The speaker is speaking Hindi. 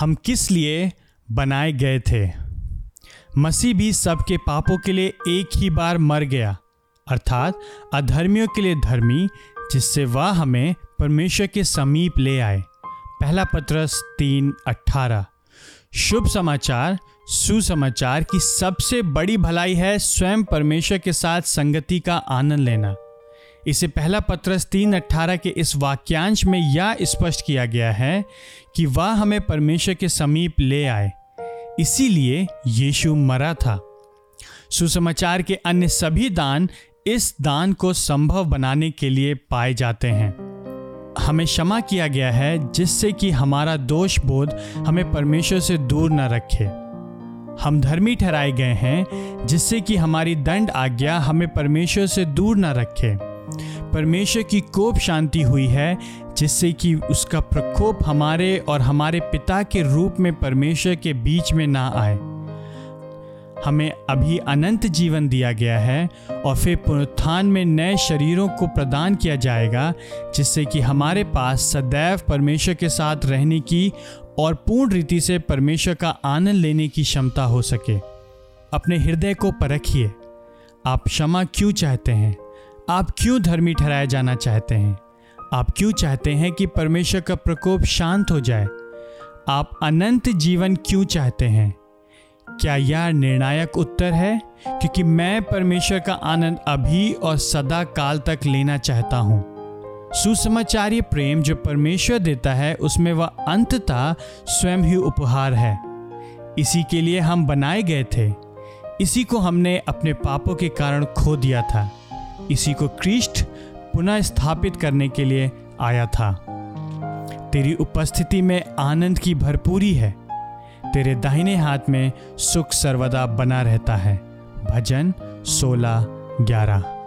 हम किस लिए बनाए गए थे? मसीह भी सबके पापों के लिए एक ही बार मर गया, अर्थात अधर्मियों के लिए धर्मी, जिससे वह हमें परमेश्वर के समीप ले आए। पहला पत्रस तीन अट्ठारह शुभ समाचार, सुसमाचार की सबसे बड़ी भलाई है स्वयं परमेश्वर के साथ संगति का आनंद लेना। इसे पहला पत्रस तीन अट्ठारह के इस वाक्यांश में यह स्पष्ट किया गया है कि वह हमें परमेश्वर के समीप ले आए। इसीलिए यीशु मरा था। सुसमाचार के अन्य सभी दान इस दान को संभव बनाने के लिए पाए जाते हैं। हमें क्षमा किया गया है जिससे कि हमारा दोष बोध हमें परमेश्वर से दूर न रखे। हम धर्मी ठहराए गए हैं जिससे कि हमारी दंड आज्ञा हमें परमेश्वर से दूर न रखे। परमेश्वर की कोप शांति हुई है, जिससे कि उसका प्रकोप हमारे और हमारे पिता के रूप में परमेश्वर के बीच में ना आए। हमें अभी अनंत जीवन दिया गया है और फिर पुनरुत्थान में नए शरीरों को प्रदान किया जाएगा, जिससे कि हमारे पास सदैव परमेश्वर के साथ रहने की और पूर्ण रीति से परमेश्वर का आनंद लेने की क्षमता हो सके। अपने हृदय को परखिए। आप क्षमा क्यों चाहते हैं? आप क्यों धर्मी ठहराया जाना चाहते हैं? आप क्यों चाहते हैं कि परमेश्वर का प्रकोप शांत हो जाए? आप अनंत जीवन क्यों चाहते हैं? क्या यह निर्णायक उत्तर है? क्योंकि मैं परमेश्वर का आनंद अभी और सदा काल तक लेना चाहता हूँ। सुसमाचारी प्रेम जो परमेश्वर देता है, उसमें वह अंततः स्वयं ही उपहार है। इसी के लिए हम बनाए गए थे। इसी को हमने अपने पापों के कारण खो दिया था। इसी को क्रिस्ट पुनः स्थापित करने के लिए आया था। तेरी उपस्थिति में आनंद की भरपूरी है। तेरे दाहिने हाथ में सुख सर्वदा बना रहता है। भजन सोलह ग्यारह।